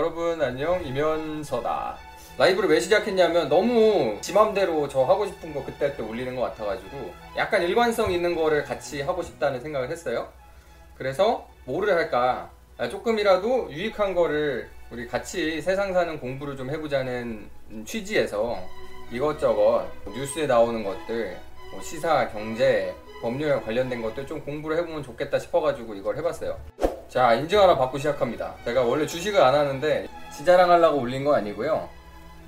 여러분 안녕. 이면서다. 라이브를 왜 시작했냐면 너무 지 맘대로 저 하고 싶은 거 그때 그때 올리는 것 같아가지고 약간 일관성 있는 거를 같이 하고 싶다는 생각을 했어요. 그래서 뭐를 할까? 아, 조금이라도 유익한 거를 우리 같이 세상 사는 공부를 좀 해보자는 취지에서 이것저것 뉴스에 나오는 것들 뭐 시사, 경제, 법률 관련된 것들 좀 공부를 해보면 좋겠다 싶어가지고 이걸 해봤어요 자 인증 하나 받고 시작합니다. 제가 원래 주식을 안 하는데 지자랑하려고 올린 거 아니고요.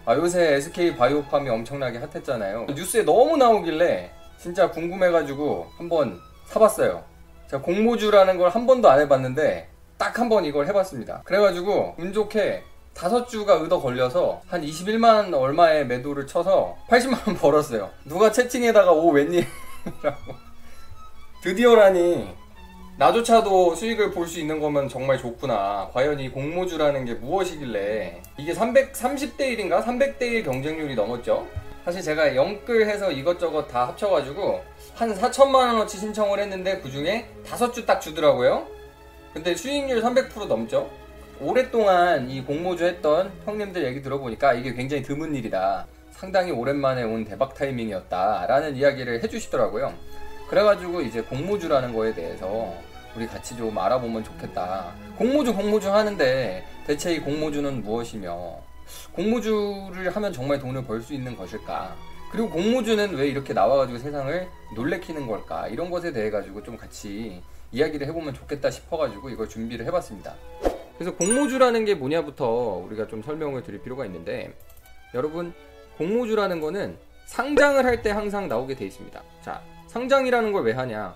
아 요새 SK 바이오팜이 엄청나게 핫했잖아요. 뉴스에 너무 나오길래 진짜 궁금해가지고 한번 사봤어요. 제가 공모주라는 걸 한 번도 안 해봤는데 딱 한 번 이걸 해봤습니다. 그래가지고 운 좋게 다섯 주가 의도 걸려서 한 21만 얼마의 매도를 쳐서 80만 원 벌었어요. 누가 채팅에다가 오 웬일이라고. 드디어라니 나조차도 수익을 볼 수 있는 거면 정말 좋구나. 과연 이 공모주라는 게 무엇이길래 이게 330대 1인가 300대 1 경쟁률이 넘었죠. 사실 제가 영끌해서 이것저것 다 합쳐가지고 한 4천만 원어치 신청을 했는데 그 중에 다섯 주 딱 주더라고요. 근데 수익률 300% 넘죠. 오랫동안 이 공모주 했던 형님들 얘기 들어보니까 이게 굉장히 드문 일이다. 상당히 오랜만에 온 대박 타이밍이었다라는 이야기를 해주시더라고요. 그래가지고 이제 공모주라는 거에 대해서 우리 같이 좀 알아보면 좋겠다. 공모주 공모주 하는데 대체 이 공모주는 무엇이며 공모주를 하면 정말 돈을 벌 수 있는 것일까? 그리고 공모주는 왜 이렇게 나와가지고 세상을 놀래키는 걸까? 이런 것에 대해 가지고 좀 같이 이야기를 해보면 좋겠다 싶어가지고 이걸 준비를 해봤습니다. 그래서 공모주라는 게 뭐냐부터 우리가 좀 설명을 드릴 필요가 있는데 여러분 공모주라는 거는 상장을 할 때 항상 나오게 돼 있습니다. 자, 상장이라는 걸 왜 하냐?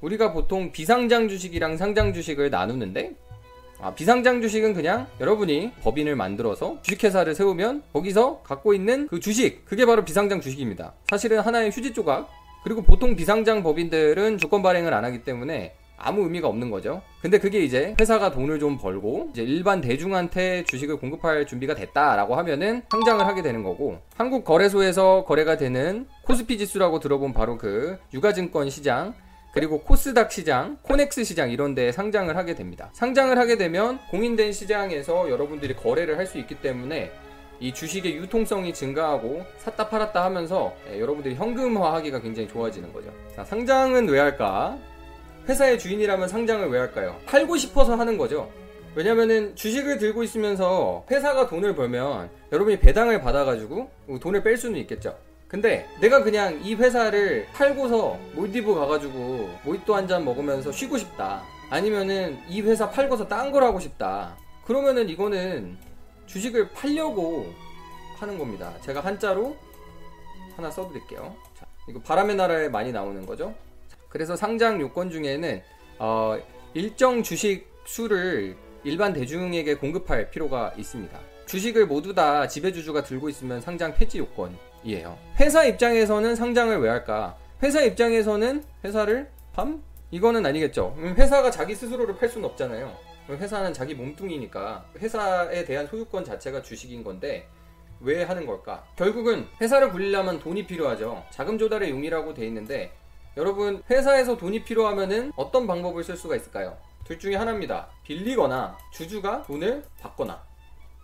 우리가 보통 비상장 주식이랑 상장 주식을 나누는데 아, 비상장 주식은 그냥 여러분이 법인을 만들어서 주식회사를 세우면 거기서 갖고 있는 그 주식 그게 바로 비상장 주식입니다. 사실은 하나의 휴지 조각 그리고 보통 비상장 법인들은 주권 발행을 안 하기 때문에 아무 의미가 없는 거죠. 근데 그게 이제 회사가 돈을 좀 벌고 이제 일반 대중한테 주식을 공급할 준비가 됐다라고 하면은 상장을 하게 되는 거고 한국 거래소에서 거래가 되는 코스피 지수라고 들어본 바로 그 유가증권 시장 그리고 코스닥 시장, 코넥스 시장 이런 데 상장을 하게 됩니다. 상장을 하게 되면 공인된 시장에서 여러분들이 거래를 할 수 있기 때문에 이 주식의 유통성이 증가하고 샀다 팔았다 하면서 예, 여러분들이 현금화하기가 굉장히 좋아지는 거죠. 자, 상장은 왜 할까? 회사의 주인이라면 상장을 왜 할까요? 팔고 싶어서 하는 거죠. 왜냐면은 주식을 들고 있으면서 회사가 돈을 벌면 여러분이 배당을 받아가지고 돈을 뺄 수는 있겠죠. 근데 내가 그냥 이 회사를 팔고서 몰디브 가가지고 모히또 한 잔 먹으면서 쉬고 싶다. 아니면은 이 회사 팔고서 딴 걸 하고 싶다. 그러면은 이거는 주식을 팔려고 하는 겁니다. 제가 한자로 하나 써드릴게요. 자, 이거 바람의 나라에 많이 나오는 거죠. 그래서 상장 요건 중에는 어, 일정 주식 수를 일반 대중에게 공급할 필요가 있습니다. 주식을 모두 다 지배주주가 들고 있으면 상장 폐지 요건 이에요. 회사 입장에서는 상장을 왜 할까? 회사 입장에서는 회사를 밤? 이거는 아니겠죠. 회사가 자기 스스로를 팔 수는 없잖아요. 회사는 자기 몸뚱이니까 회사에 대한 소유권 자체가 주식인 건데 왜 하는 걸까? 결국은 회사를 굴리려면 돈이 필요하죠. 자금 조달의 용이라고 돼 있는데 여러분 회사에서 돈이 필요하면은 어떤 방법을 쓸 수가 있을까요? 둘 중에 하나입니다. 빌리거나 주주가 돈을 받거나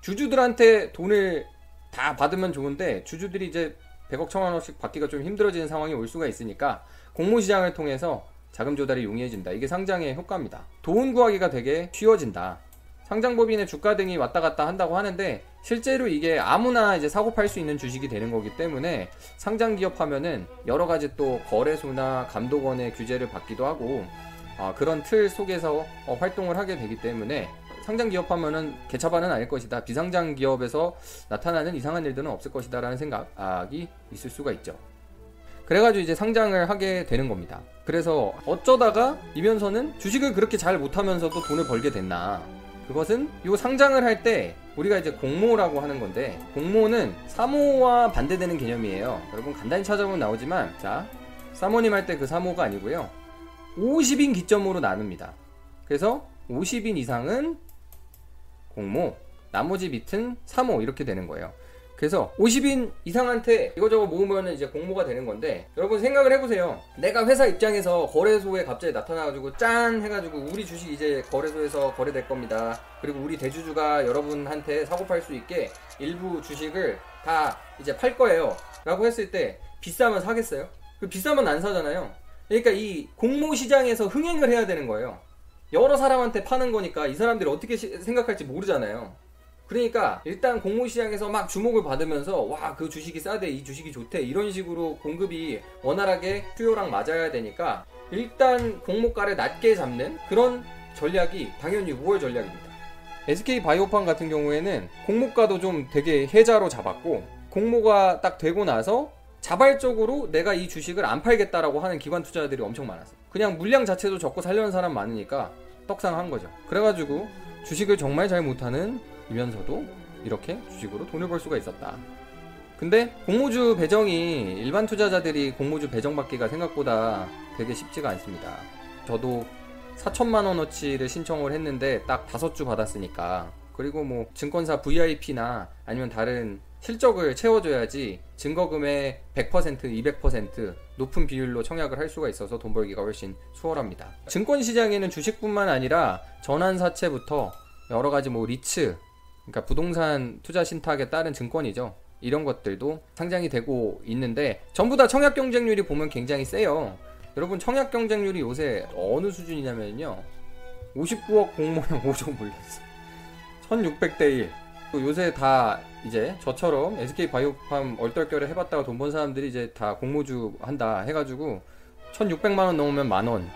주주들한테 돈을 다 받으면 좋은데 주주들이 이제 100억 천만 원씩 받기가 좀 힘들어지는 상황이 올 수가 있으니까 공모시장을 통해서 자금 조달이 용이해진다. 이게 상장의 효과입니다. 돈 구하기가 되게 쉬워진다. 상장법인의 주가 등이 왔다 갔다 한다고 하는데 실제로 이게 아무나 이제 사고 팔 수 있는 주식이 되는 거기 때문에 상장 기업 하면은 여러 가지 또 거래소나 감독원의 규제를 받기도 하고 어, 그런 틀 속에서 어, 활동을 하게 되기 때문에 상장 기업 하면은 개차반은 아닐 것이다. 비상장 기업에서 나타나는 이상한 일들은 없을 것이다라는 생각이 있을 수가 있죠. 그래가지고 이제 상장을 하게 되는 겁니다. 그래서 어쩌다가 이면서는 주식을 그렇게 잘 못하면서도 돈을 벌게 됐나. 그것은 이 상장을 할 때 우리가 이제 공모라고 하는 건데 공모는 사모와 반대되는 개념이에요. 여러분 간단히 찾아보면 나오지만 자 사모님 할 때 그 사모가 아니고요. 50인 기점으로 나눕니다. 그래서 50인 이상은 공모, 나머지 밑은 사모 이렇게 되는 거예요. 그래서 50인 이상한테 이거저거 모으면 이제 공모가 되는 건데 여러분 생각을 해보세요. 내가 회사 입장에서 거래소에 갑자기 나타나가지고 짠 해가지고 우리 주식 이제 거래소에서 거래될 겁니다. 그리고 우리 대주주가 여러분한테 사고 팔 수 있게 일부 주식을 다 이제 팔 거예요. 라고 했을 때 비싸면 사겠어요? 그 비싸면 안 사잖아요. 그러니까 이 공모 시장에서 흥행을 해야 되는 거예요. 여러 사람한테 파는 거니까 이 사람들이 어떻게 시- 생각할지 모르잖아요. 그러니까 일단 공모 시장에서 막 주목을 받으면서 와 그 주식이 싸대 이 주식이 좋대 이런 식으로 공급이 원활하게 수요랑 맞아야 되니까 일단 공모가를 낮게 잡는 그런 전략이 당연히 5월 전략입니다. SK 바이오팜 같은 경우에는 공모가도 좀 되게 혜자로 잡았고 공모가 딱 되고 나서 자발적으로 내가 이 주식을 안 팔겠다라고 하는 기관 투자자들이 엄청 많았어요. 그냥 물량 자체도 적고 살려는 사람 많으니까 떡상한 거죠. 그래가지고 주식을 정말 잘 못하는 이면서도 이렇게 주식으로 돈을 벌 수가 있었다. 근데 공모주 배정이 일반 투자자들이 공모주 배정받기가 생각보다 되게 쉽지가 않습니다. 저도 4천만 원어치를 신청을 했는데 딱 다섯 주 받았으니까 그리고 뭐 증권사 VIP나 아니면 다른 실적을 채워줘야지 증거금의 100%, 200% 높은 비율로 청약을 할 수가 있어서 돈 벌기가 훨씬 수월합니다. 증권 시장에는 주식뿐만 아니라 전환사채부터 여러 가지 뭐 리츠, 그러니까 부동산 투자 신탁에 따른 증권이죠. 이런 것들도 상장이 되고 있는데 전부 다 청약 경쟁률이 보면 굉장히 세요. 여러분 청약 경쟁률이 요새 어느 수준이냐면요. 59억 공모형 5조 물렸어. 1600대 1. 또 요새 다 이제 저처럼 SK 바이오팜 얼떨결에 해봤다가 돈 번 사람들이 이제 다 공모주 한다 해가지고 1600만 원 넘으면 만 원.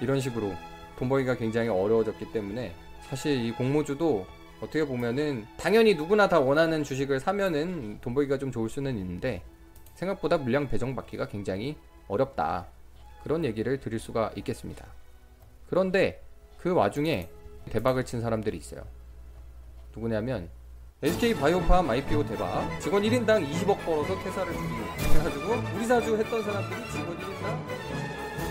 이런 식으로 돈 벌기가 굉장히 어려워졌기 때문에 사실 이 공모주도 어떻게 보면은 당연히 누구나 다 원하는 주식을 사면은 돈 벌기가 좀 좋을 수는 있는데 생각보다 물량 배정 받기가 굉장히 어렵다. 그런 얘기를 드릴 수가 있겠습니다. 그런데 그 와중에 대박을 친 사람들이 있어요. 누구냐면 SK 바이오팜 IPO 대박. 직원 1인당 20억 벌어서 퇴사를 줄이고 그래가지고 우리 사주 했던 사람들이 직원 1인당